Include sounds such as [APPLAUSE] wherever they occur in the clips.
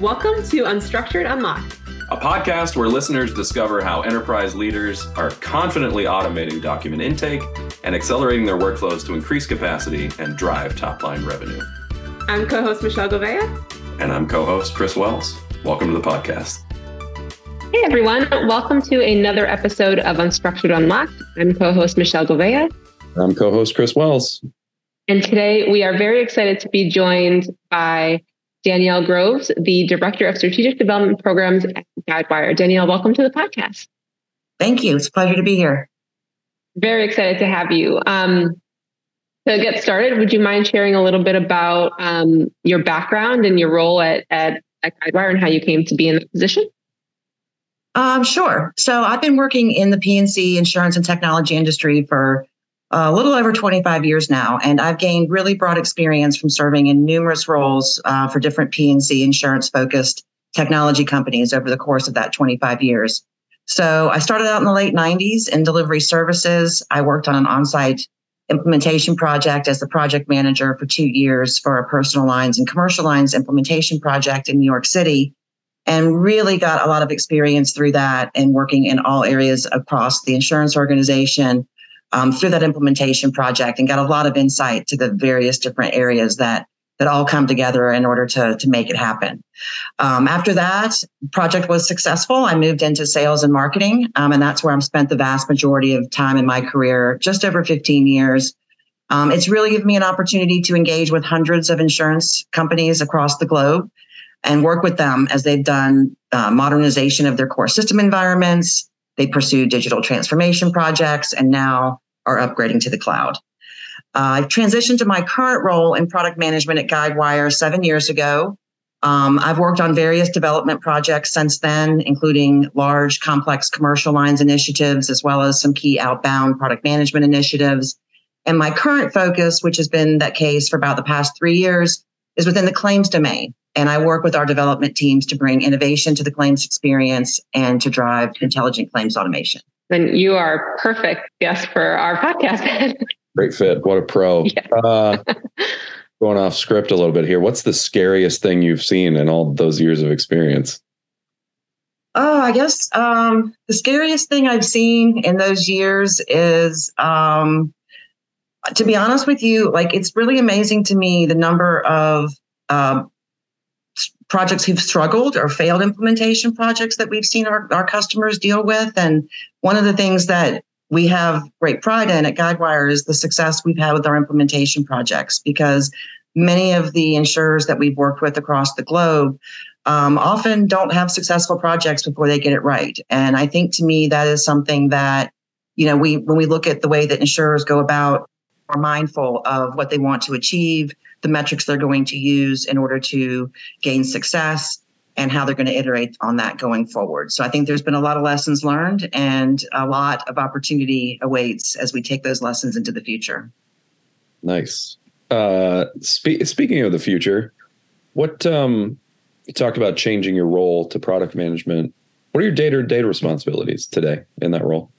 Welcome to Unstructured Unlocked, a podcast where listeners discover how enterprise leaders are confidently automating document intake and accelerating their workflows to increase capacity and drive top line revenue. I'm co host Michelle Gouveia. And I'm co host Chris Wells. Welcome to the podcast. Hey everyone, welcome to another episode of Unstructured Unlocked. I'm co host Michelle Gouveia. I'm co host Chris Wells. And today we are very excited to be joined by Daniele Groves, the Director of Strategic Development Programs at Guidewire. Daniele, welcome to the podcast. Thank you. It's a pleasure to be here. Very excited to have you. Um, to get started, would you mind sharing a little bit about um, your background and your role at, at, at Guidewire and how you came to be in the position? Um, sure. So I've been working in the P&C insurance and technology industry for a little over 25 years now, and I've gained really broad experience from serving in numerous roles uh, for different P&C insurance-focused technology companies over the course of that 25 years. So I started out in the late 90s in delivery services. I worked on an on-site implementation project as the project manager for two years for a personal lines and commercial lines implementation project in New York City and really got a lot of experience through that and working in all areas across the insurance organization um, through that implementation project and got a lot of insight to the various different areas that that all come together in order to, to make it happen. Um, after that, project was successful. I moved into sales and marketing, um, and that's where I've spent the vast majority of time in my career, just over 15 years. Um, it's really given me an opportunity to engage with hundreds of insurance companies across the globe and work with them as they've done uh, modernization of their core system environments, they pursued digital transformation projects and now are upgrading to the cloud. Uh, I've transitioned to my current role in product management at Guidewire seven years ago. Um, I've worked on various development projects since then, including large, complex commercial lines initiatives, as well as some key outbound product management initiatives. And my current focus, which has been that case for about the past three years, is within the claims domain. And I work with our development teams to bring innovation to the claims experience and to drive intelligent claims automation. Then you are perfect guest for our podcast. [LAUGHS] Great fit. What a pro. Yeah. uh, [LAUGHS] going off script a little bit here. What's the scariest thing you've seen in all those years of experience? Oh, I guess um, the scariest thing I've seen in those years is, um, to be honest with you, like it's really amazing to me the number of um, projects who've struggled or failed implementation projects that we've seen our, our customers deal with. And one of the things that we have great pride in at Guidewire is the success we've had with our implementation projects because many of the insurers that we've worked with across the globe um, often don't have successful projects before they get it right. And I think to me that is something that you know we when we look at the way that insurers go about are mindful of what they want to achieve the metrics they're going to use in order to gain success and how they're going to iterate on that going forward. So I think there's been a lot of lessons learned and a lot of opportunity awaits as we take those lessons into the future. Nice. Uh, spe- speaking of the future, what um, you talked about changing your role to product management. What are your data data responsibilities today in that role?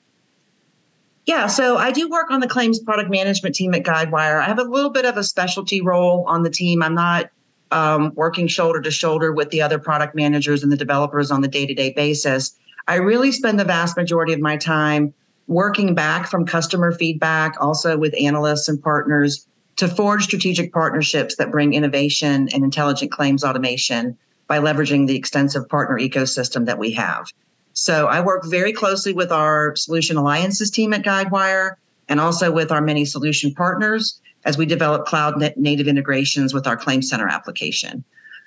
Yeah, so I do work on the claims product management team at Guidewire. I have a little bit of a specialty role on the team. I'm not um, working shoulder to shoulder with the other product managers and the developers on the day to day basis. I really spend the vast majority of my time working back from customer feedback, also with analysts and partners to forge strategic partnerships that bring innovation and intelligent claims automation by leveraging the extensive partner ecosystem that we have. So I work very closely with our solution alliances team at Guidewire and also with our many solution partners as we develop cloud native integrations with our Claim Center application.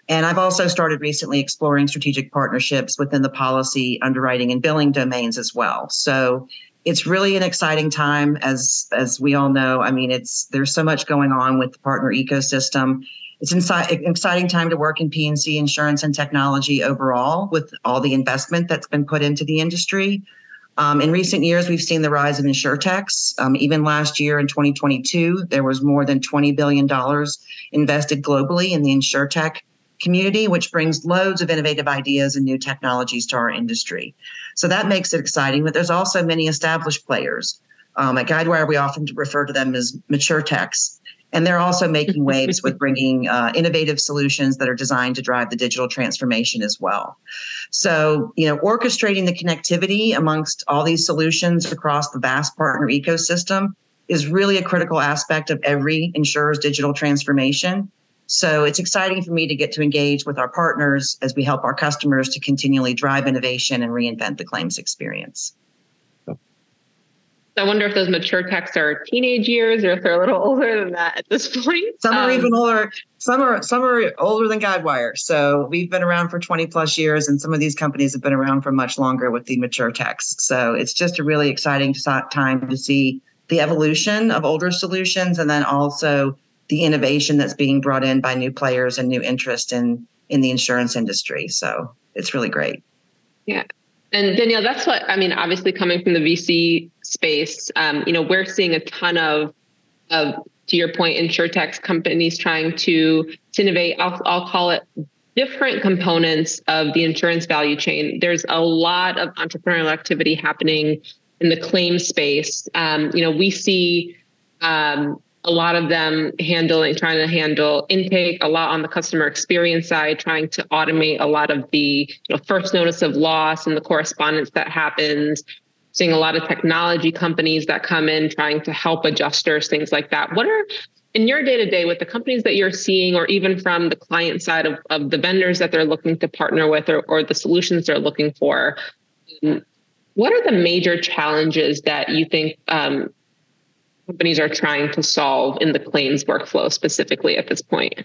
And I've also started recently exploring strategic partnerships within the policy, underwriting, and billing domains as well. So it's really an exciting time as as we all know. I mean, it's there's so much going on with the partner ecosystem it's an exciting time to work in P&C insurance and technology overall with all the investment that's been put into the industry. Um, in recent years, we've seen the rise of insurtechs. Um, even last year in 2022, there was more than $20 billion invested globally in the insurtech community, which brings loads of innovative ideas and new technologies to our industry. So that makes it exciting, but there's also many established players. Um, at Guidewire, we often refer to them as mature techs And they're also making waves with [LAUGHS] bringing uh, innovative solutions that are designed to drive the digital transformation as well. So, you know, orchestrating the connectivity amongst all these solutions across the vast partner ecosystem is really a critical aspect of every insurer's digital transformation. So it's exciting for me to get to engage with our partners as we help our customers to continually drive innovation and reinvent the claims experience. I wonder if those mature techs are teenage years or if they're a little [LAUGHS] older than that at this point. Some are um, even older. Some are some are older than Guidewire. So we've been around for 20 plus years, and some of these companies have been around for much longer with the mature techs. So it's just a really exciting time to see the evolution of older solutions and then also the innovation that's being brought in by new players and new interest in in the insurance industry. So it's really great. Yeah. And Daniele, that's what I mean. Obviously, coming from the VC space, um, you know, we're seeing a ton of, of to your point, insurtech companies trying to, to innovate. I'll, I'll call it different components of the insurance value chain. There's a lot of entrepreneurial activity happening in the claim space. Um, you know, we see um, a lot of them handling, trying to handle intake, a lot on the customer experience side, trying to automate a lot of the you know, first notice of loss and the correspondence that happens. Seeing a lot of technology companies that come in trying to help adjusters, things like that. What are in your day to day with the companies that you're seeing, or even from the client side of, of the vendors that they're looking to partner with, or, or the solutions they're looking for? What are the major challenges that you think um, companies are trying to solve in the claims workflow specifically at this point?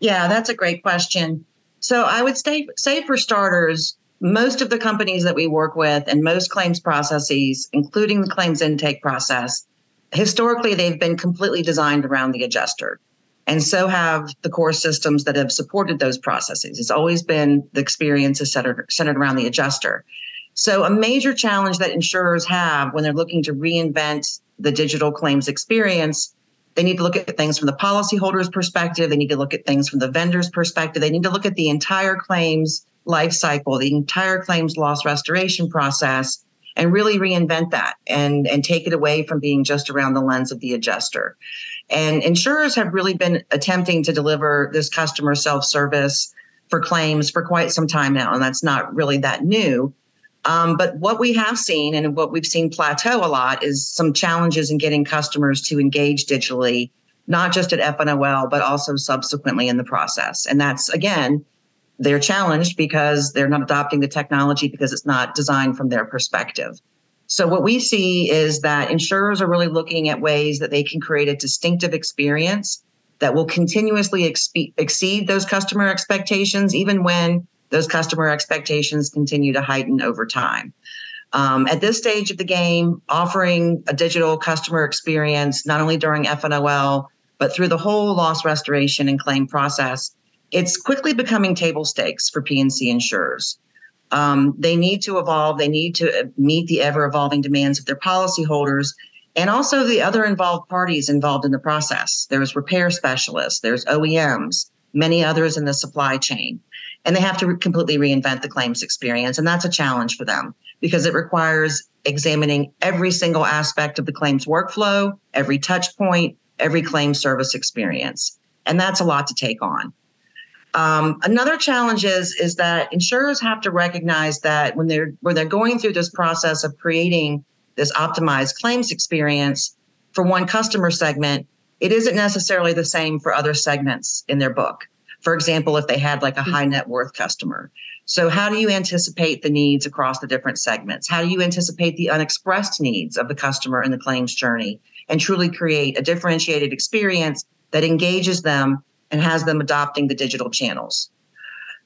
Yeah, that's a great question. So I would say, say for starters, most of the companies that we work with and most claims processes, including the claims intake process, historically they've been completely designed around the adjuster. And so have the core systems that have supported those processes. It's always been the experience is centered, centered around the adjuster. So, a major challenge that insurers have when they're looking to reinvent the digital claims experience, they need to look at things from the policyholder's perspective. They need to look at things from the vendor's perspective. They need to look at the entire claims life cycle, the entire claims loss restoration process, and really reinvent that and, and take it away from being just around the lens of the adjuster. And insurers have really been attempting to deliver this customer self service for claims for quite some time now, and that's not really that new. Um, but what we have seen and what we've seen plateau a lot is some challenges in getting customers to engage digitally, not just at FNOL, but also subsequently in the process. And that's, again, they're challenged because they're not adopting the technology because it's not designed from their perspective. So, what we see is that insurers are really looking at ways that they can create a distinctive experience that will continuously expe- exceed those customer expectations, even when those customer expectations continue to heighten over time. Um, at this stage of the game, offering a digital customer experience, not only during FNOL, but through the whole loss restoration and claim process, it's quickly becoming table stakes for P&C insurers. Um, they need to evolve. They need to meet the ever evolving demands of their policyholders and also the other involved parties involved in the process. There's repair specialists, there's OEMs, many others in the supply chain and they have to re- completely reinvent the claims experience. And that's a challenge for them because it requires examining every single aspect of the claims workflow, every touch point, every claim service experience. And that's a lot to take on. Um, another challenge is, is that insurers have to recognize that when they're when they're going through this process of creating this optimized claims experience for one customer segment, it isn't necessarily the same for other segments in their book. For example, if they had like a high net worth customer. So, how do you anticipate the needs across the different segments? How do you anticipate the unexpressed needs of the customer in the claims journey and truly create a differentiated experience that engages them and has them adopting the digital channels?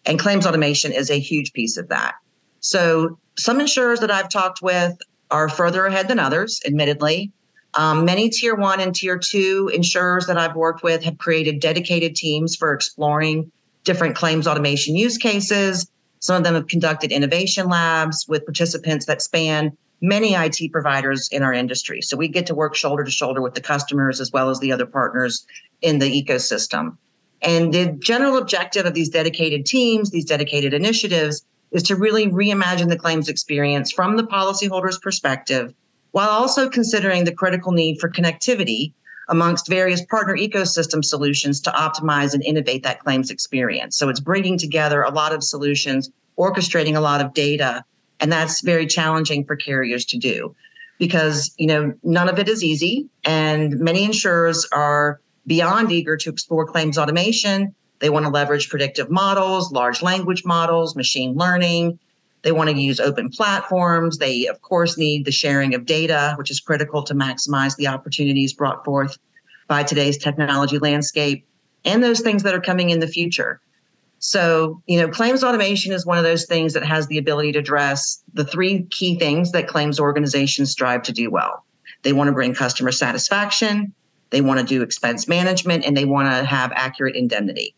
And claims automation is a huge piece of that. So, some insurers that I've talked with are further ahead than others, admittedly. Um, many tier one and tier two insurers that I've worked with have created dedicated teams for exploring different claims automation use cases. Some of them have conducted innovation labs with participants that span many IT providers in our industry. So we get to work shoulder to shoulder with the customers as well as the other partners in the ecosystem. And the general objective of these dedicated teams, these dedicated initiatives, is to really reimagine the claims experience from the policyholder's perspective while also considering the critical need for connectivity amongst various partner ecosystem solutions to optimize and innovate that claims experience. So it's bringing together a lot of solutions, orchestrating a lot of data, and that's very challenging for carriers to do because, you know, none of it is easy and many insurers are beyond eager to explore claims automation. They want to leverage predictive models, large language models, machine learning. They want to use open platforms. They, of course, need the sharing of data, which is critical to maximize the opportunities brought forth by today's technology landscape and those things that are coming in the future. So, you know, claims automation is one of those things that has the ability to address the three key things that claims organizations strive to do well. They want to bring customer satisfaction, they want to do expense management, and they want to have accurate indemnity.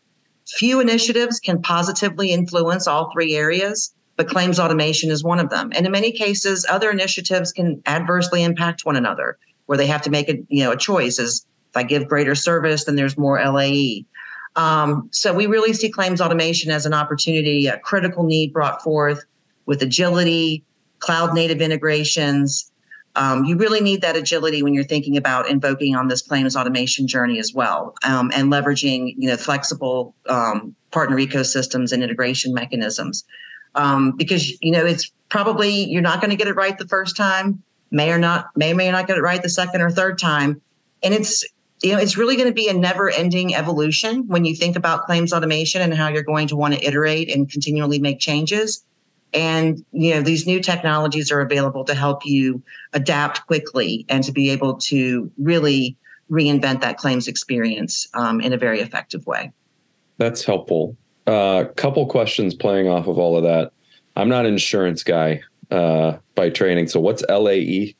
Few initiatives can positively influence all three areas, but claims automation is one of them. And in many cases, other initiatives can adversely impact one another, where they have to make a you know a choice: is if I give greater service, then there's more LAE. Um, so we really see claims automation as an opportunity, a critical need brought forth with agility, cloud native integrations. Um, you really need that agility when you're thinking about invoking on this claims automation journey as well, um, and leveraging you know flexible um, partner ecosystems and integration mechanisms um, because you know it's probably you're not going to get it right the first time, may or not may or may not get it right the second or third time, and it's you know it's really going to be a never-ending evolution when you think about claims automation and how you're going to want to iterate and continually make changes. And you know these new technologies are available to help you adapt quickly and to be able to really reinvent that claims experience um, in a very effective way. That's helpful. A uh, couple questions playing off of all of that. I'm not an insurance guy uh, by training. So what's LAE?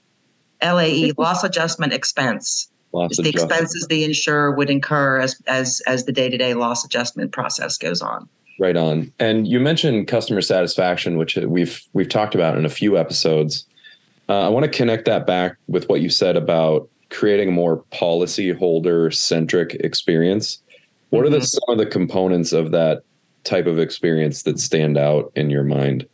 LAE, loss adjustment expense. Loss the expenses the insurer would incur as as as the day to day loss adjustment process goes on. Right on. And you mentioned customer satisfaction, which we've we've talked about in a few episodes. Uh, I want to connect that back with what you said about creating a more policyholder centric experience. What mm-hmm. are the, some of the components of that type of experience that stand out in your mind?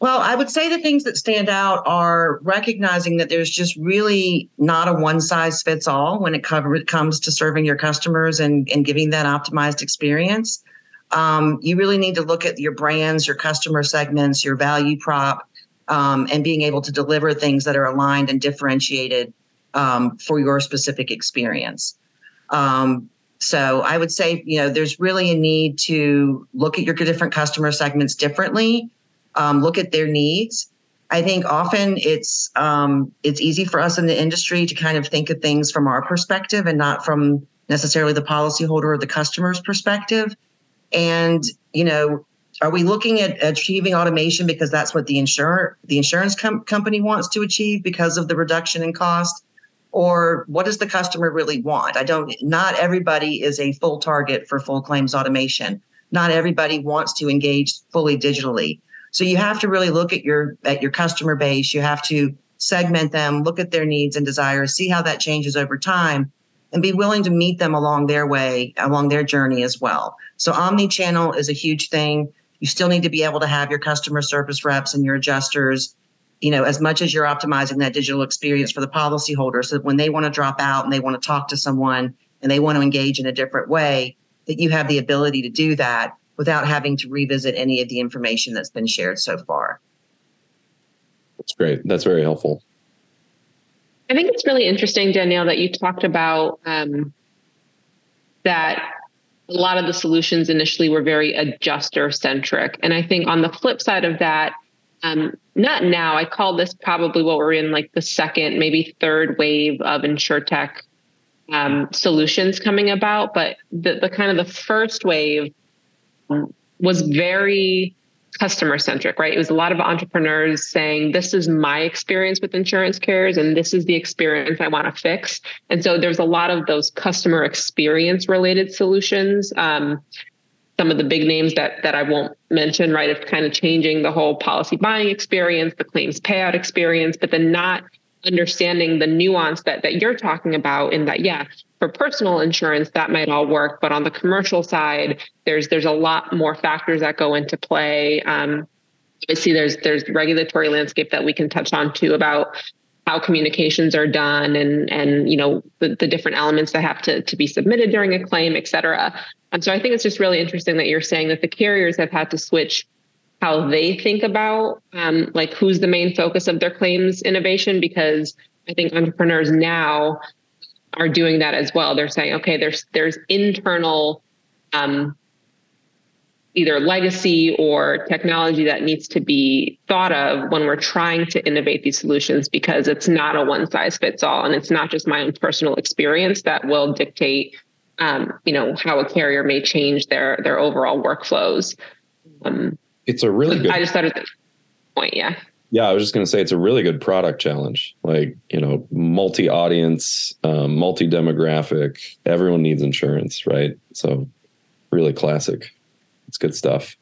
Well, I would say the things that stand out are recognizing that there's just really not a one size fits all when it, comes to serving your customers and, and giving that optimized experience. Um, you really need to look at your brands, your customer segments, your value prop, um, and being able to deliver things that are aligned and differentiated um, for your specific experience. Um, so I would say, you know, there's really a need to look at your different customer segments differently, um, look at their needs. I think often it's um, it's easy for us in the industry to kind of think of things from our perspective and not from necessarily the policyholder or the customer's perspective. And you know, are we looking at achieving automation because that's what the insurer the insurance com- company wants to achieve because of the reduction in cost? or what does the customer really want? I don't, not everybody is a full target for full claims automation. Not everybody wants to engage fully digitally. So you have to really look at your at your customer base. You have to segment them, look at their needs and desires, see how that changes over time, and be willing to meet them along their way, along their journey as well. So omni-channel is a huge thing. You still need to be able to have your customer service reps and your adjusters you know, as much as you're optimizing that digital experience for the policyholder, so that when they want to drop out and they want to talk to someone and they want to engage in a different way, that you have the ability to do that without having to revisit any of the information that's been shared so far. That's great. That's very helpful. I think it's really interesting, Daniele, that you talked about um, that a lot of the solutions initially were very adjuster centric. And I think on the flip side of that, um, not now. I call this probably what we're in like the second, maybe third wave of insurtech um, solutions coming about. But the, the kind of the first wave was very customer centric, right? It was a lot of entrepreneurs saying, This is my experience with insurance carriers, and this is the experience I want to fix. And so there's a lot of those customer experience related solutions. Um, some of the big names that that I won't mention, right, of kind of changing the whole policy buying experience, the claims payout experience, but then not understanding the nuance that that you're talking about in that, yeah, for personal insurance that might all work, but on the commercial side, there's there's a lot more factors that go into play. Um, obviously, there's there's regulatory landscape that we can touch on too about how communications are done and and you know the, the different elements that have to, to be submitted during a claim et cetera and so i think it's just really interesting that you're saying that the carriers have had to switch how they think about um, like who's the main focus of their claims innovation because i think entrepreneurs now are doing that as well. They're saying okay there's there's internal um, either legacy or technology that needs to be thought of when we're trying to innovate these solutions because it's not a one size fits all and it's not just my own personal experience that will dictate um, you know how a carrier may change their their overall workflows. Um, it's a really good i just thought it was point yeah yeah i was just going to say it's a really good product challenge like you know multi audience um, multi demographic everyone needs insurance right so really classic it's good stuff.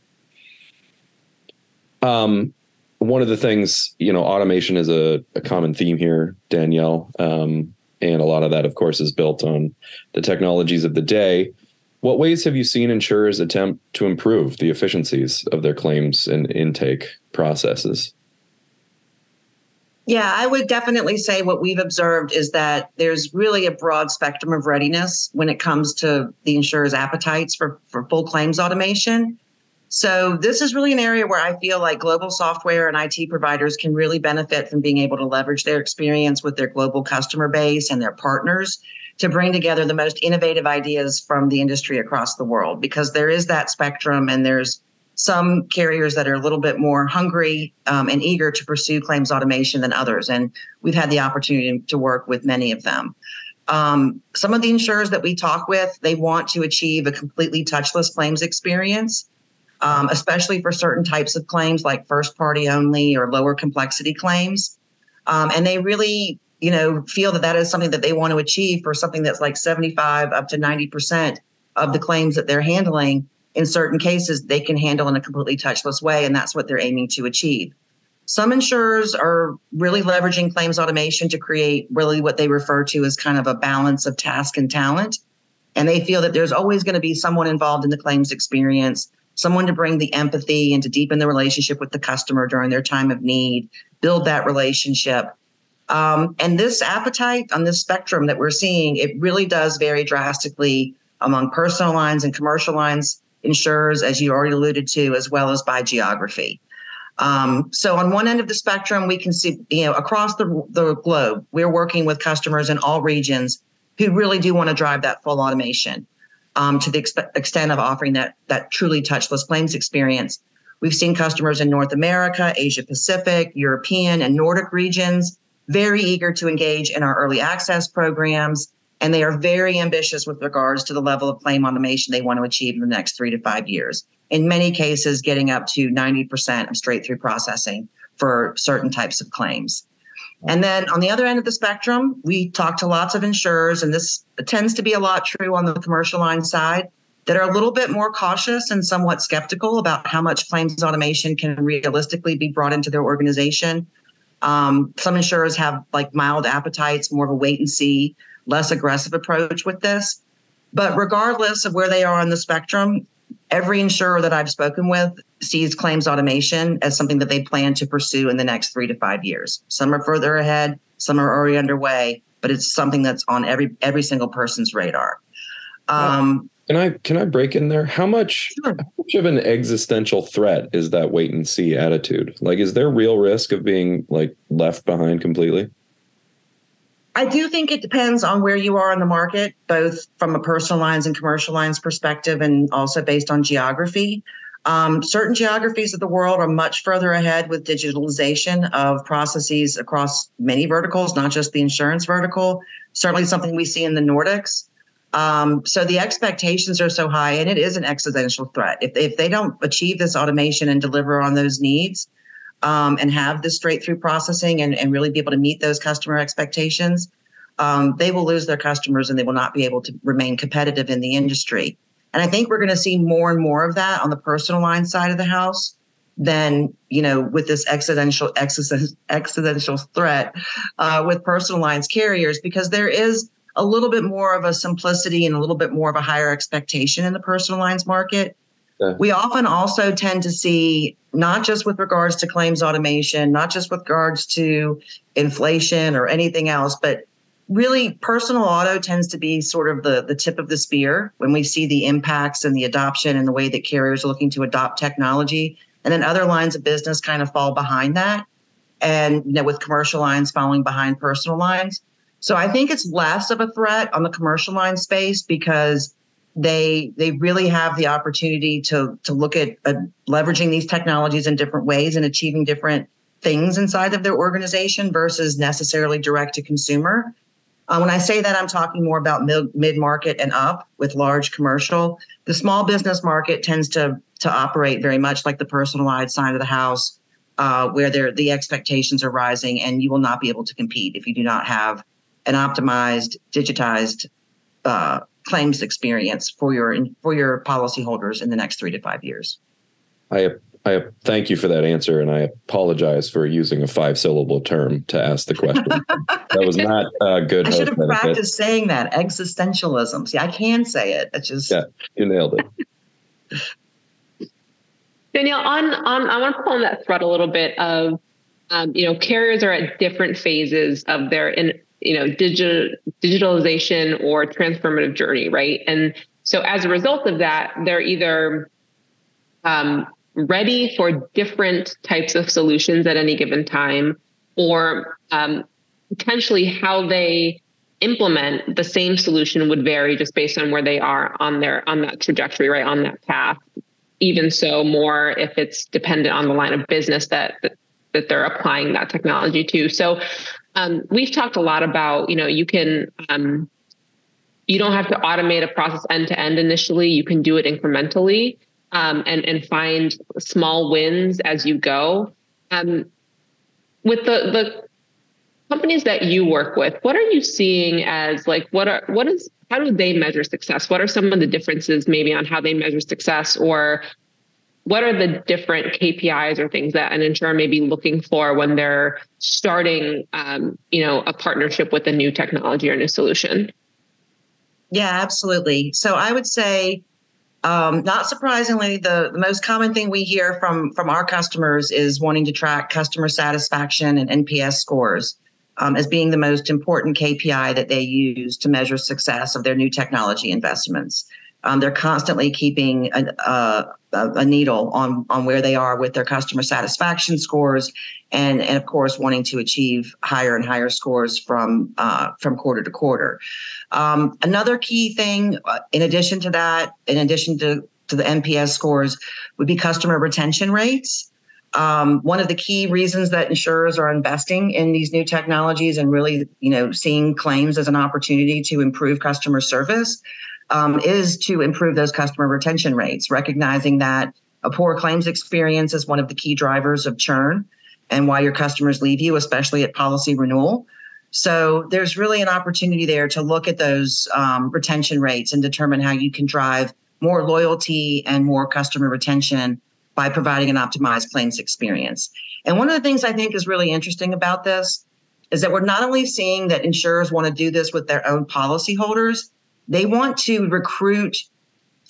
Um, one of the things, you know, automation is a, a common theme here, Daniele. Um, and a lot of that, of course, is built on the technologies of the day. What ways have you seen insurers attempt to improve the efficiencies of their claims and intake processes? Yeah, I would definitely say what we've observed is that there's really a broad spectrum of readiness when it comes to the insurer's appetites for, for full claims automation. So, this is really an area where I feel like global software and IT providers can really benefit from being able to leverage their experience with their global customer base and their partners to bring together the most innovative ideas from the industry across the world because there is that spectrum and there's some carriers that are a little bit more hungry um, and eager to pursue claims automation than others. And we've had the opportunity to work with many of them. Um, some of the insurers that we talk with, they want to achieve a completely touchless claims experience, um, especially for certain types of claims like first party only or lower complexity claims. Um, and they really, you know, feel that that is something that they want to achieve for something that's like 75 up to 90% of the claims that they're handling in certain cases they can handle in a completely touchless way, and that's what they're aiming to achieve. Some insurers are really leveraging claims automation to create really what they refer to as kind of a balance of task and talent. And they feel that there's always going to be someone involved in the claims experience, someone to bring the empathy and to deepen the relationship with the customer during their time of need, build that relationship. Um, and this appetite on this spectrum that we're seeing, it really does vary drastically among personal lines and commercial lines insurers, as you already alluded to, as well as by geography. Um, so on one end of the spectrum, we can see, you know, across the, the globe, we're working with customers in all regions who really do want to drive that full automation um, to the exp- extent of offering that, that truly touchless claims experience. We've seen customers in North America, Asia Pacific, European, and Nordic regions very eager to engage in our early access programs and they are very ambitious with regards to the level of claim automation they want to achieve in the next three to five years. In many cases, getting up to 90% of straight through processing for certain types of claims. And then on the other end of the spectrum, we talk to lots of insurers, and this tends to be a lot true on the commercial line side, that are a little bit more cautious and somewhat skeptical about how much claims automation can realistically be brought into their organization. Um, some insurers have like mild appetites, more of a wait and see less aggressive approach with this. But regardless of where they are on the spectrum, every insurer that I've spoken with sees claims automation as something that they plan to pursue in the next three to five years. Some are further ahead, some are already underway, but it's something that's on every every single person's radar. Um, can I can I break in there? How much, sure. how much of an existential threat is that wait and see attitude? Like, is there real risk of being like left behind completely? I do think it depends on where you are in the market, both from a personal lines and commercial lines perspective, and also based on geography. Um, certain geographies of the world are much further ahead with digitalization of processes across many verticals, not just the insurance vertical. Certainly, something we see in the Nordics. Um, so the expectations are so high, and it is an existential threat. If, if they don't achieve this automation and deliver on those needs, um, and have the straight through processing and, and really be able to meet those customer expectations, um, they will lose their customers and they will not be able to remain competitive in the industry. And I think we're going to see more and more of that on the personal line side of the house than you know with this existential existential threat uh, with personal lines carriers because there is a little bit more of a simplicity and a little bit more of a higher expectation in the personal lines market yeah. we often also tend to see not just with regards to claims automation, not just with regards to inflation or anything else, but really personal auto tends to be sort of the, the tip of the spear when we see the impacts and the adoption and the way that carriers are looking to adopt technology. And then other lines of business kind of fall behind that. And you know, with commercial lines following behind personal lines. So I think it's less of a threat on the commercial line space because they they really have the opportunity to to look at uh, leveraging these technologies in different ways and achieving different things inside of their organization versus necessarily direct to consumer. Uh, when I say that, I'm talking more about mid market and up with large commercial. The small business market tends to to operate very much like the personalized side of the house, uh, where the expectations are rising, and you will not be able to compete if you do not have an optimized, digitized uh, claims experience for your for your policyholders in the next three to five years. I I thank you for that answer, and I apologize for using a five syllable term to ask the question. [LAUGHS] that was not a good. I should have benefit. practiced saying that existentialism. See, I can say it. It's just yeah, you nailed it. [LAUGHS] Daniele, on on I want to pull on that thread a little bit of um, you know carriers are at different phases of their in you know digital digitalization or transformative journey right? And so as a result of that they're either um, ready for different types of solutions at any given time or um, potentially how they implement the same solution would vary just based on where they are on their on that trajectory right on that path. Even so more if it's dependent on the line of business that that, that they're applying that technology to. So um, we've talked a lot about, you know, you can, um, you don't have to automate a process end to end initially. You can do it incrementally um, and and find small wins as you go. Um, with the the companies that you work with, what are you seeing as like what are what is how do they measure success? What are some of the differences maybe on how they measure success or what are the different KPIs or things that an insurer may be looking for when they're starting, um, you know, a partnership with a new technology or new solution? Yeah, absolutely. So I would say, um, not surprisingly, the, the most common thing we hear from from our customers is wanting to track customer satisfaction and NPS scores um, as being the most important KPI that they use to measure success of their new technology investments. Um, they're constantly keeping a, a, a, needle on on where they are with their customer satisfaction scores, and and of course wanting to achieve higher and higher scores from uh, from quarter to quarter. Um, another key thing, uh, in addition to that, in addition to to the NPS scores, would be customer retention rates. Um, one of the key reasons that insurers are investing in these new technologies and really, you know, seeing claims as an opportunity to improve customer service um, is to improve those customer retention rates, recognizing that a poor claims experience is one of the key drivers of churn and why your customers leave you, especially at policy renewal. So there's really an opportunity there to look at those um, retention rates and determine how you can drive more loyalty and more customer retention by providing an optimized claims experience. And one of the things I think is really interesting about this is that we're not only seeing that insurers want to do this with their own policyholders, they want to recruit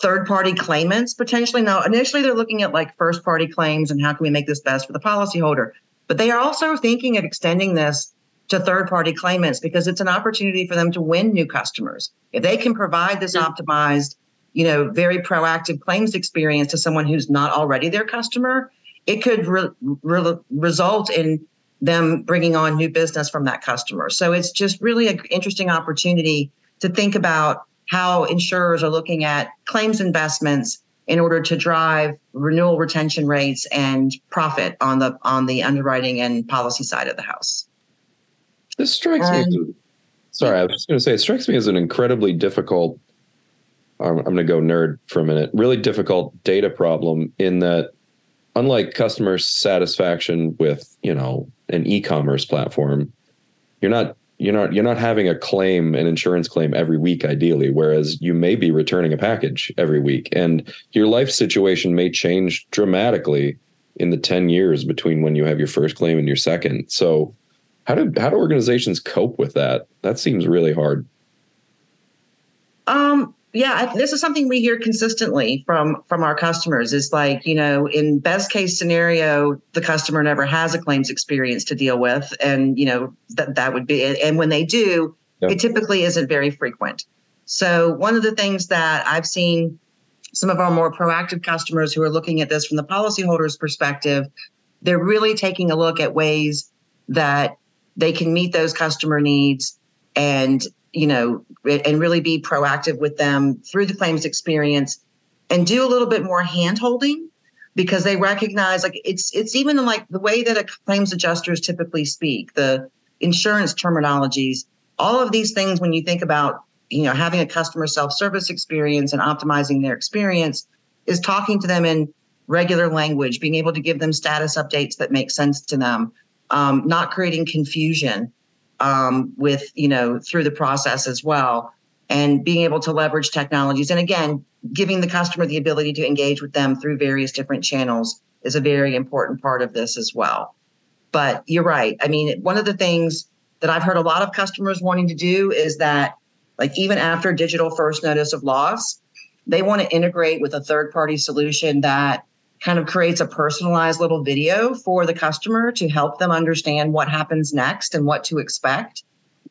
third party claimants potentially. Now, initially, they're looking at like first party claims and how can we make this best for the policyholder. But they are also thinking of extending this to third party claimants because it's an opportunity for them to win new customers. If they can provide this mm-hmm. optimized, you know, very proactive claims experience to someone who's not already their customer, it could re- re- result in them bringing on new business from that customer. So it's just really an interesting opportunity to think about how insurers are looking at claims investments in order to drive renewal retention rates and profit on the on the underwriting and policy side of the house. This strikes me. As, sorry, I was just going to say it strikes me as an incredibly difficult. I'm going to go nerd for a minute. Really difficult data problem in that, unlike customer satisfaction with you know an e-commerce platform, you're not you're not you're not having a claim an insurance claim every week ideally whereas you may be returning a package every week. And your life situation may change dramatically in the 10 years between when you have your first claim and your second. So how do how do organizations cope with that? That seems really hard. Um Yeah, this is something we hear consistently from from our customers. Is like you know, in best case scenario, the customer never has a claims experience to deal with, and you know that that would be it. And when they do, yep. it typically isn't very frequent. So one of the things that I've seen some of our more proactive customers who are looking at this from the policyholder's perspective, they're really taking a look at ways that they can meet those customer needs and you know and really be proactive with them through the claims experience and do a little bit more hand holding because they recognize like it's it's even like the way that a claims adjusters typically speak the insurance terminologies all of these things when you think about you know having a customer self-service experience and optimizing their experience is talking to them in regular language being able to give them status updates that make sense to them um, not creating confusion um, with you know through the process as well and being able to leverage technologies. And again giving the customer the ability to engage with them through various different channels is a very important part of this as well. But you're right. I mean one of the things that i've heard a lot of customers wanting to do is that like even after digital first notice of loss they want to integrate with a third party solution that kind of creates a personalized little video for the customer to help them understand what happens next and what to expect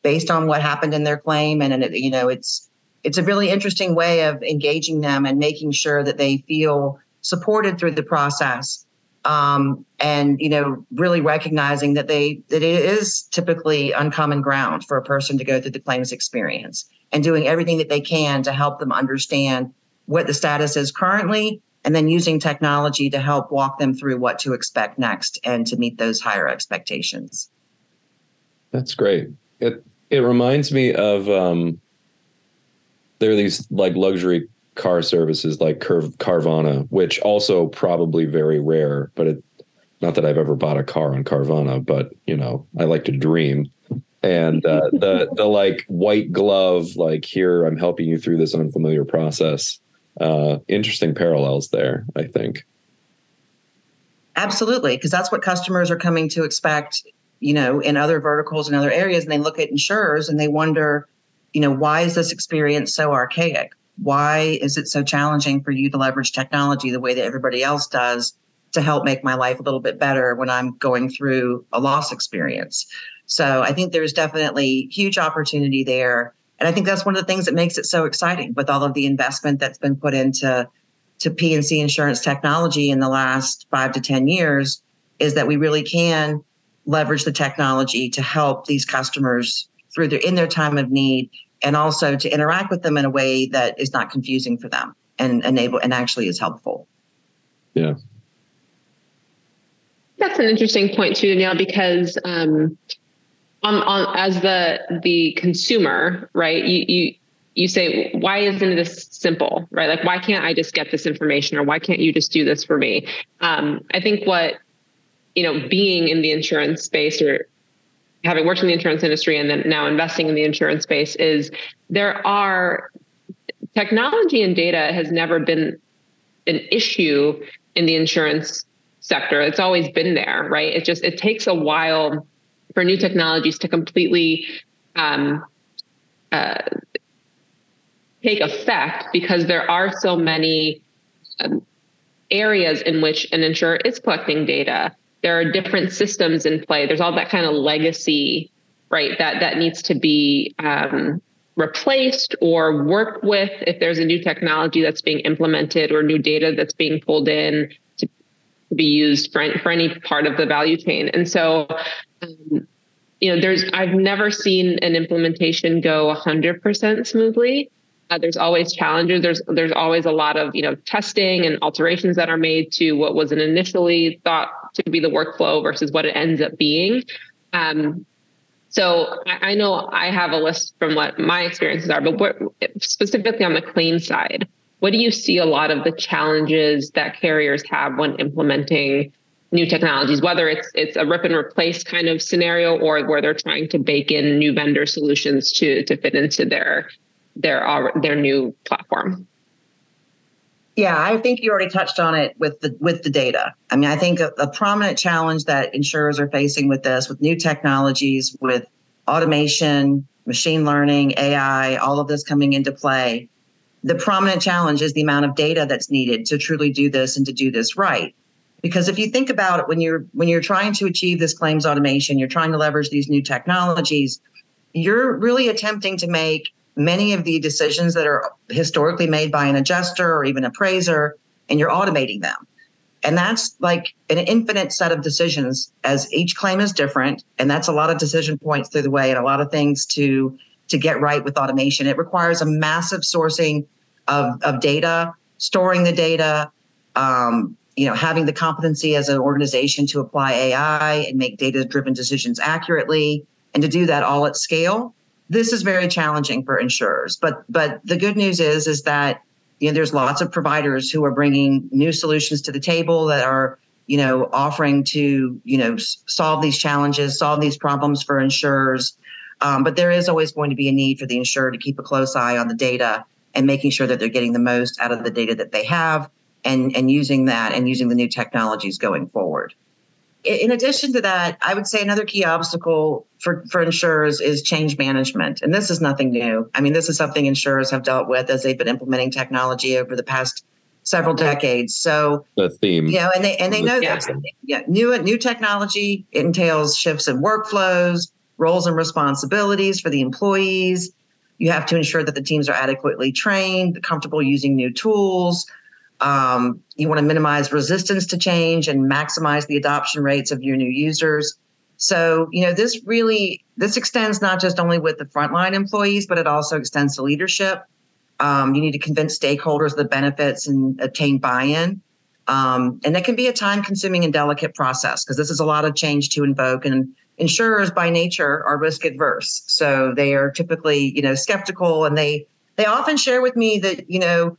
based on what happened in their claim. And, and it, you know it's it's a really interesting way of engaging them and making sure that they feel supported through the process. Um, and you know really recognizing that they that it is typically uncommon ground for a person to go through the claims experience and doing everything that they can to help them understand what the status is currently and then using technology to help walk them through what to expect next and to meet those higher expectations. That's great. It it reminds me of um, there are these like luxury car services like Curv- Carvana, which also probably very rare, but it not that I've ever bought a car on Carvana, but you know, I like to dream. And uh, the the like white glove, like here I'm helping you through this unfamiliar process uh, interesting parallels there, I think. Absolutely, because that's what customers are coming to expect, you know, in other verticals and other areas. And they look at insurers and they wonder, you know, why is this experience so archaic? Why is it so challenging for you to leverage technology the way that everybody else does to help make my life a little bit better when I'm going through a loss experience? So I think there's definitely huge opportunity there. And I think that's one of the things that makes it so exciting with all of the investment that's been put into to P&C insurance technology in the last 5 to 10 years is that we really can leverage the technology to help these customers through their in their time of need and also to interact with them in a way that is not confusing for them and enable and actually is helpful. Yeah. That's an interesting point too, Daniele, because um, on, on as the the consumer, right? You you you say, why isn't this simple, right? Like, why can't I just get this information, or why can't you just do this for me? Um, I think what you know, being in the insurance space or having worked in the insurance industry and then now investing in the insurance space is there are technology and data has never been an issue in the insurance sector. It's always been there, right? It just it takes a while for new technologies to completely um, uh, take effect because there are so many um, areas in which an insurer is collecting data. There are different systems in play. There's all that kind of legacy, right? That that needs to be um, replaced or worked with if there's a new technology that's being implemented or new data that's being pulled in to, be used for, for any part of the value chain. And so um, you know, there's I've never seen an implementation go 100% smoothly. Uh, there's always challenges. There's there's always a lot of you know testing and alterations that are made to what was an initially thought to be the workflow versus what it ends up being. Um, so I, I, know I have a list from what my experiences are, but what, specifically on the claim side, what do you see a lot of the challenges that carriers have when implementing new technologies, whether it's it's a rip and replace kind of scenario or where they're trying to bake in new vendor solutions to to fit into their their their new platform. Yeah, I think you already touched on it with the with the data. I mean, I think a, a prominent challenge that insurers are facing with this, with new technologies, with automation, machine learning, AI, all of this coming into play, the prominent challenge is the amount of data that's needed to truly do this and to do this right. Because if you think about it, when you're when you're trying to achieve this claims automation, you're trying to leverage these new technologies, you're really attempting to make many of the decisions that are historically made by an adjuster or even appraiser, and you're automating them. And that's like an infinite set of decisions as each claim is different. And that's a lot of decision points through the way and a lot of things to to get right with automation. It requires a massive sourcing of, of data, storing the data, um, you know, having the competency as an organization to apply AI and make data-driven decisions accurately, and to do that all at scale. This is very challenging for insurers. But but the good news is is that you know, there's lots of providers who are bringing new solutions to the table that are, you know, offering to, you know, solve these challenges, solve these problems for insurers. Um, but there is always going to be a need for the insurer to keep a close eye on the data and making sure that they're getting the most out of the data that they have and, and using that and using the new technologies going forward in addition to that, I would say another key obstacle for, for insurers is change management. And this is nothing new. I mean, this is something insurers have dealt with as they've been implementing technology over the past several decades. So the theme. You know, and they and they know that yeah, new new technology entails shifts in workflows, roles and responsibilities for the employees. You have to ensure that the teams are adequately trained, comfortable using new tools. Um, you want to minimize resistance to change and maximize the adoption rates of your new users. So, you know, this really this extends not just only with the frontline employees, but it also extends to leadership. Um, you need to convince stakeholders of the benefits and obtain buy-in. Um, and it can be a time-consuming and delicate process because this is a lot of change to invoke. And insurers, by nature, are risk adverse, so they are typically, you know, skeptical, and they they often share with me that, you know,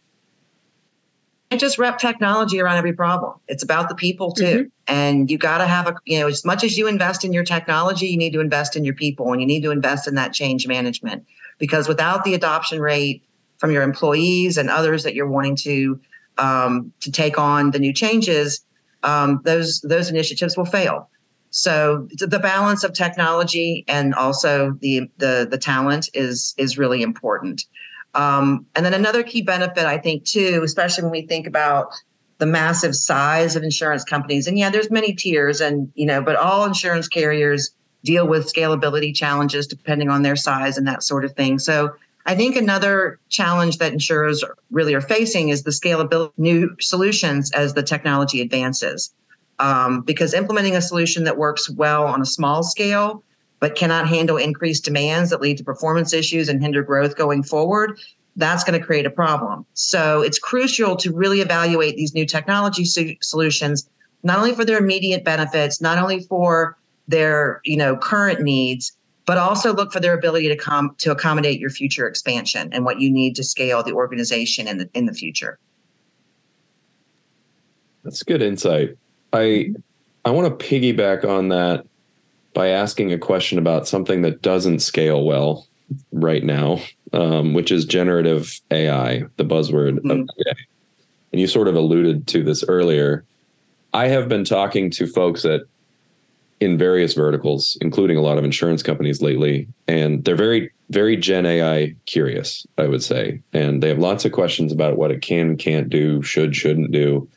can't just wrap technology around every problem. It's about the people too. Mm-hmm. And you got to have a, you know, as much as you invest in your technology, you need to invest in your people and you need to invest in that change management because without the adoption rate from your employees and others that you're wanting to, um, to take on the new changes, um, those, those initiatives will fail. So the balance of technology and also the, the, the talent is, is really important. Um, and then another key benefit, I think, too, especially when we think about the massive size of insurance companies, and yeah, there's many tiers, and you know, but all insurance carriers deal with scalability challenges depending on their size and that sort of thing. So I think another challenge that insurers really are facing is the scalability new solutions as the technology advances. Um, because implementing a solution that works well on a small scale but cannot handle increased demands that lead to performance issues and hinder growth going forward, that's going to create a problem. So it's crucial to really evaluate these new technology so- solutions, not only for their immediate benefits, not only for their you know current needs, but also look for their ability to come to accommodate your future expansion and what you need to scale the organization in the in the future. That's good insight. I I want to piggyback on that by asking a question about something that doesn't scale well right now, um, which is generative AI, the buzzword mm-hmm. of today. And you sort of alluded to this earlier. I have been talking to folks at in various verticals, including a lot of insurance companies lately, and they're very, very Gen AI curious, I would say. And they have lots of questions about what it can, can't do, should, shouldn't do.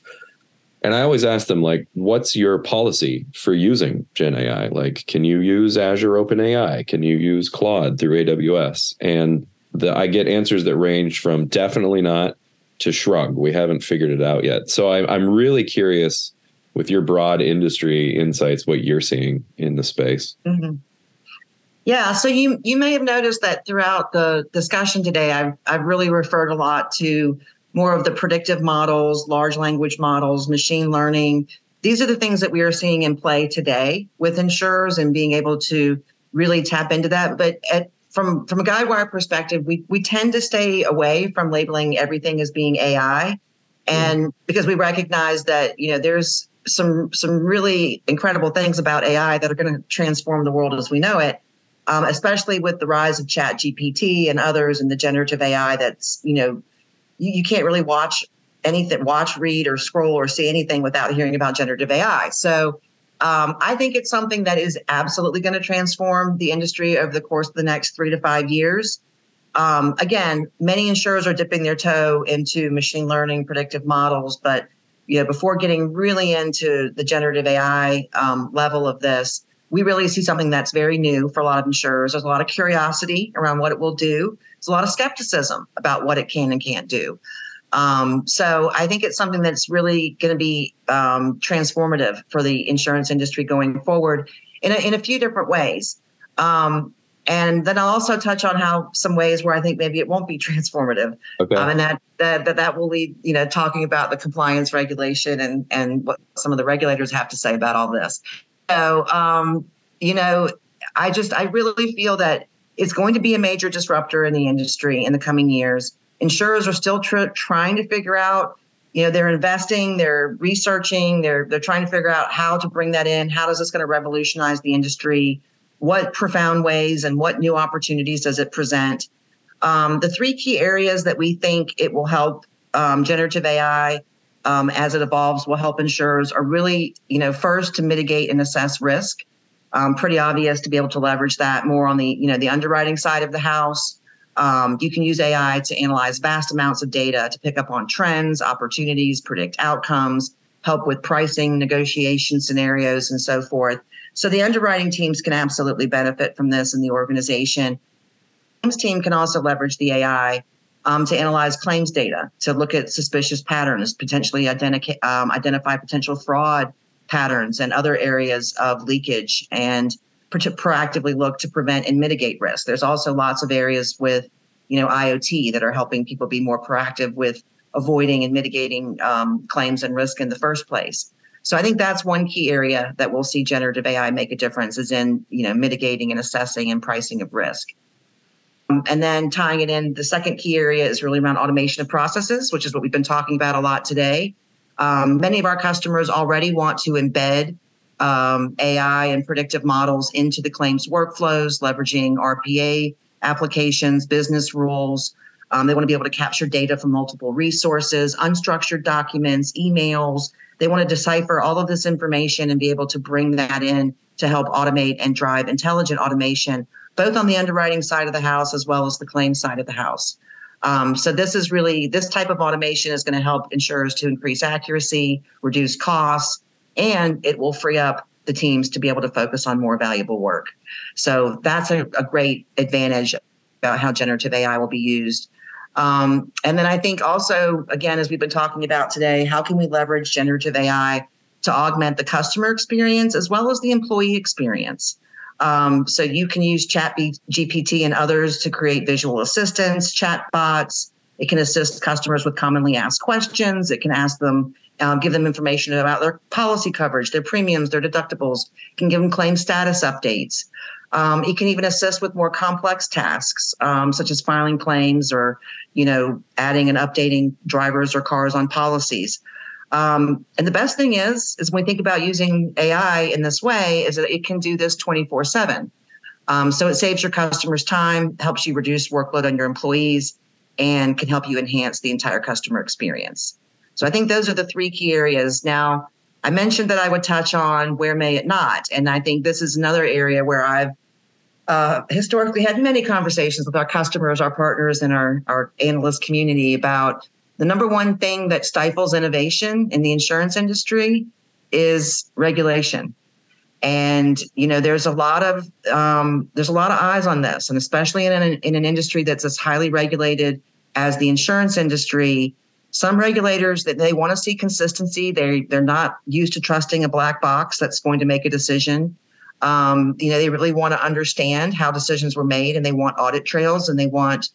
And I always ask them, like, what's your policy for using Gen AI? Like, can you use Azure OpenAI? Can you use Claude through AWS? And the, I get answers that range from definitely not to shrug. We haven't figured it out yet. So I, I'm really curious with your broad industry insights, what you're seeing in the space. Mm-hmm. Yeah, so you you may have noticed that throughout the discussion today, I've I've really referred a lot to more of the predictive models, large language models, machine learning. These are the things that we are seeing in play today with insurers and being able to really tap into that. But at, from from a guidewire perspective, we we tend to stay away from labeling everything as being AI, and because we recognize that you know there's some some really incredible things about AI that are going to transform the world as we know it. Um, especially with the rise of Chat GPT and others and the generative AI that's you know you, you can't really watch anything, watch, read, or scroll or see anything without hearing about generative AI. So um, I think it's something that is absolutely going to transform the industry over the course of the next three to five years. um, again, many insurers are dipping their toe into machine learning, predictive models, but you know, before getting really into the generative AI um, level of this, we really see something that's very new for a lot of insurers. There's a lot of curiosity around what it will do. There's a lot of skepticism about what it can and can't do. Um, so I think it's something that's really going to be um, transformative for the insurance industry going forward in a, in a few different ways. Um, and then I'll also touch on how some ways where I think maybe it won't be [LAUGHS] transformative, okay. um, and that, that that that will lead, you know, talking about the compliance regulation and and what some of the regulators have to say about all this. So, um, you know, I just I really feel that it's going to be a major disruptor in the industry in the coming years. Insurers are still tr- trying to figure out you know they're investing they're researching they're they're trying to figure out how to bring that in how is this going to revolutionize the industry what profound ways and what new opportunities does it present? Um, the three key areas that we think it will help um, generative AI um, as it evolves will help insurers are really, you know, first to mitigate and assess risk. Um, pretty obvious to be able to leverage that more on the, you know, the underwriting side of the house. Um, you can use AI to analyze vast amounts of data to pick up on trends, opportunities, predict outcomes, help with pricing, negotiation scenarios, and so forth. So the underwriting teams can absolutely benefit from this in the organization. Claims team can also leverage the AI um, to analyze claims data, to look at suspicious patterns, potentially identify, um, identify potential fraud patterns and other areas of leakage, and to proactively look to prevent and mitigate risk. There's also lots of areas with, you know, IoT that are helping people be more proactive with avoiding and mitigating um, claims and risk in the first place. So I think that's one key area that we'll see generative AI make a difference is in, you know, mitigating and assessing and pricing of risk. Um, and then tying it in, the second key area is really around automation of processes, which is what we've been talking about a lot today. Um, many of our customers already want to embed um, AI and predictive models into the claims workflows, leveraging RPA applications, business rules. Um, they want to be able to capture data from multiple resources, unstructured documents, emails, they want to decipher all of this information and be able to bring that in to help automate and drive intelligent automation, both on the underwriting side of the house as well as the claim side of the house. Um, so this is really this type of automation is going to help insurers to increase accuracy, reduce costs, and it will free up the teams to be able to focus on more valuable work. So that's a, a great advantage about how generative AI will be used um, and then I think also, again, as we've been talking about today, how can we leverage generative AI to augment the customer experience as well as the employee experience? Um, so you can use Chat GPT and others to create visual assistants, chat bots. It can assist customers with commonly asked questions. It can ask them, uh, give them information about their policy coverage, their premiums, their deductibles. It can give them claim status updates. Um, it can even assist with more complex tasks, um, such as filing claims or, you know, adding and updating drivers or cars on policies. Um, and the best thing is, is when we think about using AI in this way, is that it can do this 24 7. Um, so it saves your customers time, helps you reduce workload on your employees, and can help you enhance the entire customer experience. So I think those are the three key areas. Now, I mentioned that I would touch on where may it not. And I think this is another area where I've uh, historically had many conversations with our customers, our partners, and our, our analyst community about the number one thing that stifles innovation in the insurance industry is regulation. And you know, there's a lot of um, there's a lot of eyes on this, and especially in an, in an industry that's as highly regulated as the insurance industry, some regulators that they want to see consistency. They they're not used to trusting a black box that's going to make a decision. Um, you know, they really want to understand how decisions were made, and they want audit trails, and they want,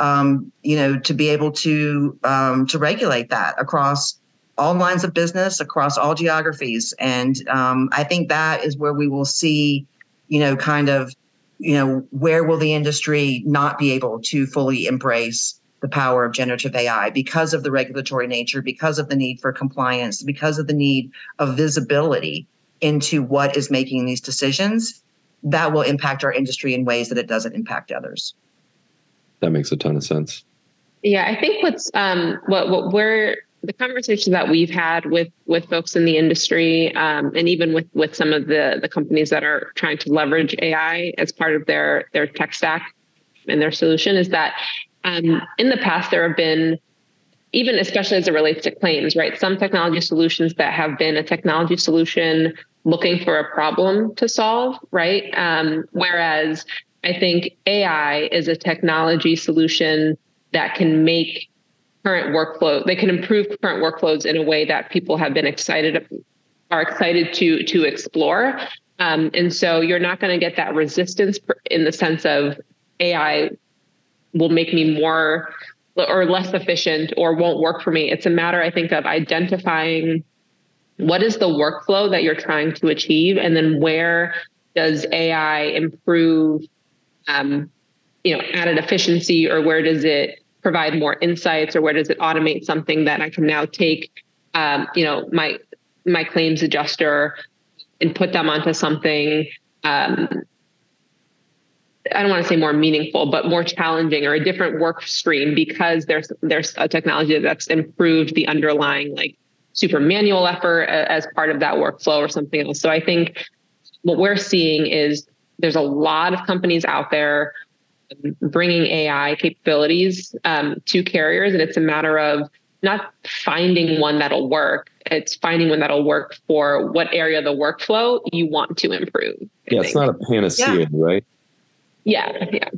um, you know, to be able to um, to regulate that across all lines of business, across all geographies. And um, I think that is where we will see, you know, kind of, you know, where will the industry not be able to fully embrace the power of generative AI because of the regulatory nature, because of the need for compliance, because of the need of visibility into what is making these decisions, that will impact our industry in ways that it doesn't impact others. That makes a ton of sense. Yeah, I think what's um, what what we're the conversation that we've had with with folks in the industry, um, and even with with some of the the companies that are trying to leverage AI as part of their their tech stack, and their solution is that um, in the past there have been even especially as it relates to claims, right? Some technology solutions that have been a technology solution looking for a problem to solve, right? Um, whereas I think AI is a technology solution that can make current workflow, they can improve current workflows in a way that people have been excited, are excited to to explore. Um, and so you're not going to get that resistance in the sense of AI will make me more or less efficient or won't work for me. It's a matter, I think, of identifying what is the workflow that you're trying to achieve, and then where does AI improve, um, you know, added efficiency, or where does it provide more insights, or where does it automate something that I can now take, um, you know, my my claims adjuster and put them onto something um, I don't want to say more meaningful, but more challenging or a different work stream because there's there's a technology that's improved the underlying like super manual effort as part of that workflow or something else. So I think what we're seeing is there's a lot of companies out there bringing AI capabilities um, to carriers, and it's a matter of not finding one that'll work. It's finding one that'll work for what area of the workflow you want to improve. I yeah, think. it's not a panacea, yeah. right? Yeah, yeah.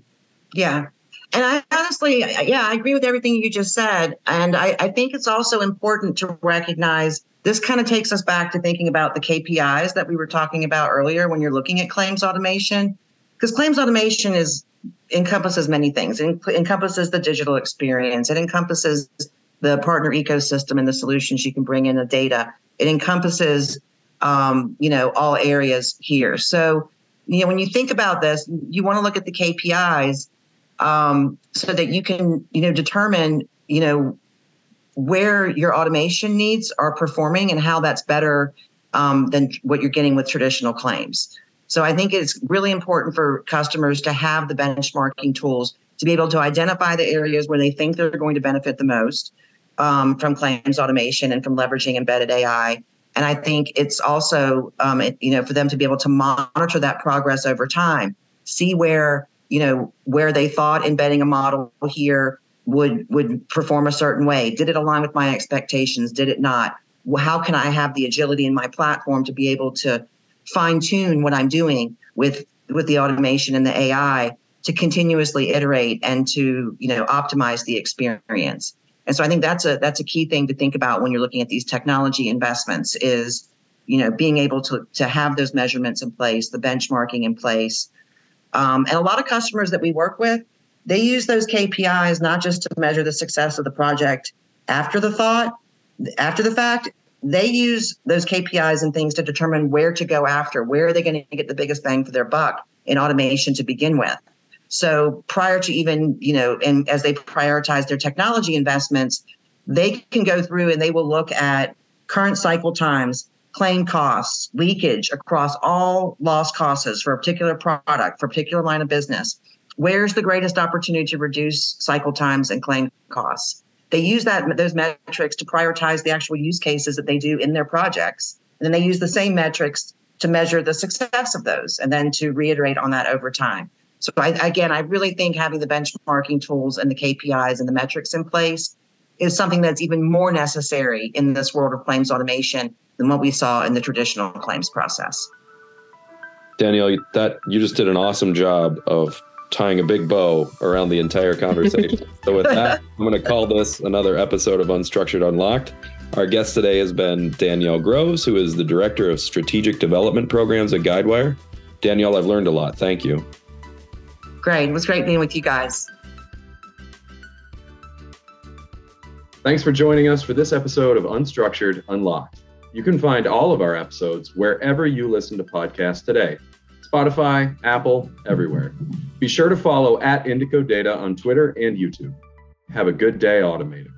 Yeah. And I honestly, yeah, I agree with everything you just said. And I, I think it's also important to recognize this kind of takes us back to thinking about the KPIs that we were talking about earlier when you're looking at claims automation. Because claims automation is encompasses many things. It encompasses the digital experience. It encompasses the partner ecosystem and the solutions you can bring in the data. It encompasses, um, you know, all areas here. So you know, when you think about this, you want to look at the KPIs um, so that you can, you know, determine, you know, where your automation needs are performing and how that's better um, than what you're getting with traditional claims. So I think it's really important for customers to have the benchmarking tools to be able to identify the areas where they think they're going to benefit the most um, from claims automation and from leveraging embedded AI and I think it's also, um, it, you know, for them to be able to monitor that progress over time, see where, you know, where they thought embedding a model here would would perform a certain way. Did it align with my expectations? Did it not? How can I have the agility in my platform to be able to fine tune what I'm doing with with the automation and the AI to continuously iterate and to you know optimize the experience? And so I think that's a that's a key thing to think about when you're looking at these technology investments is you know being able to to have those measurements in place, the benchmarking in place. Um, and a lot of customers that we work with, they use those KPIs not just to measure the success of the project after the thought, after the fact. They use those KPIs and things to determine where to go after, where are they going to get the biggest bang for their buck in automation to begin with. So prior to even, you know, and as they prioritize their technology investments, they can go through and they will look at current cycle times, claim costs, leakage across all loss costs for a particular product, for a particular line of business. Where's the greatest opportunity to reduce cycle times and claim costs? They use that those metrics to prioritize the actual use cases that they do in their projects. And then they use the same metrics to measure the success of those and then to reiterate on that over time. So I, again, I really think having the benchmarking tools and the KPIs and the metrics in place is something that's even more necessary in this world of claims automation than what we saw in the traditional claims process. Daniele, that you just did an awesome job of tying a big bow around the entire conversation. [LAUGHS] so with that, I'm going to call this another episode of Unstructured Unlocked. Our guest today has been Daniele Groves, who is the Director of Strategic Development Programs at Guidewire. Daniele, I've learned a lot. Thank you. Great. It was great being with you guys. Thanks for joining us for this episode of Unstructured Unlocked. You can find all of our episodes wherever you listen to podcasts today Spotify, Apple, everywhere. Be sure to follow at Indico Data on Twitter and YouTube. Have a good day, Automated.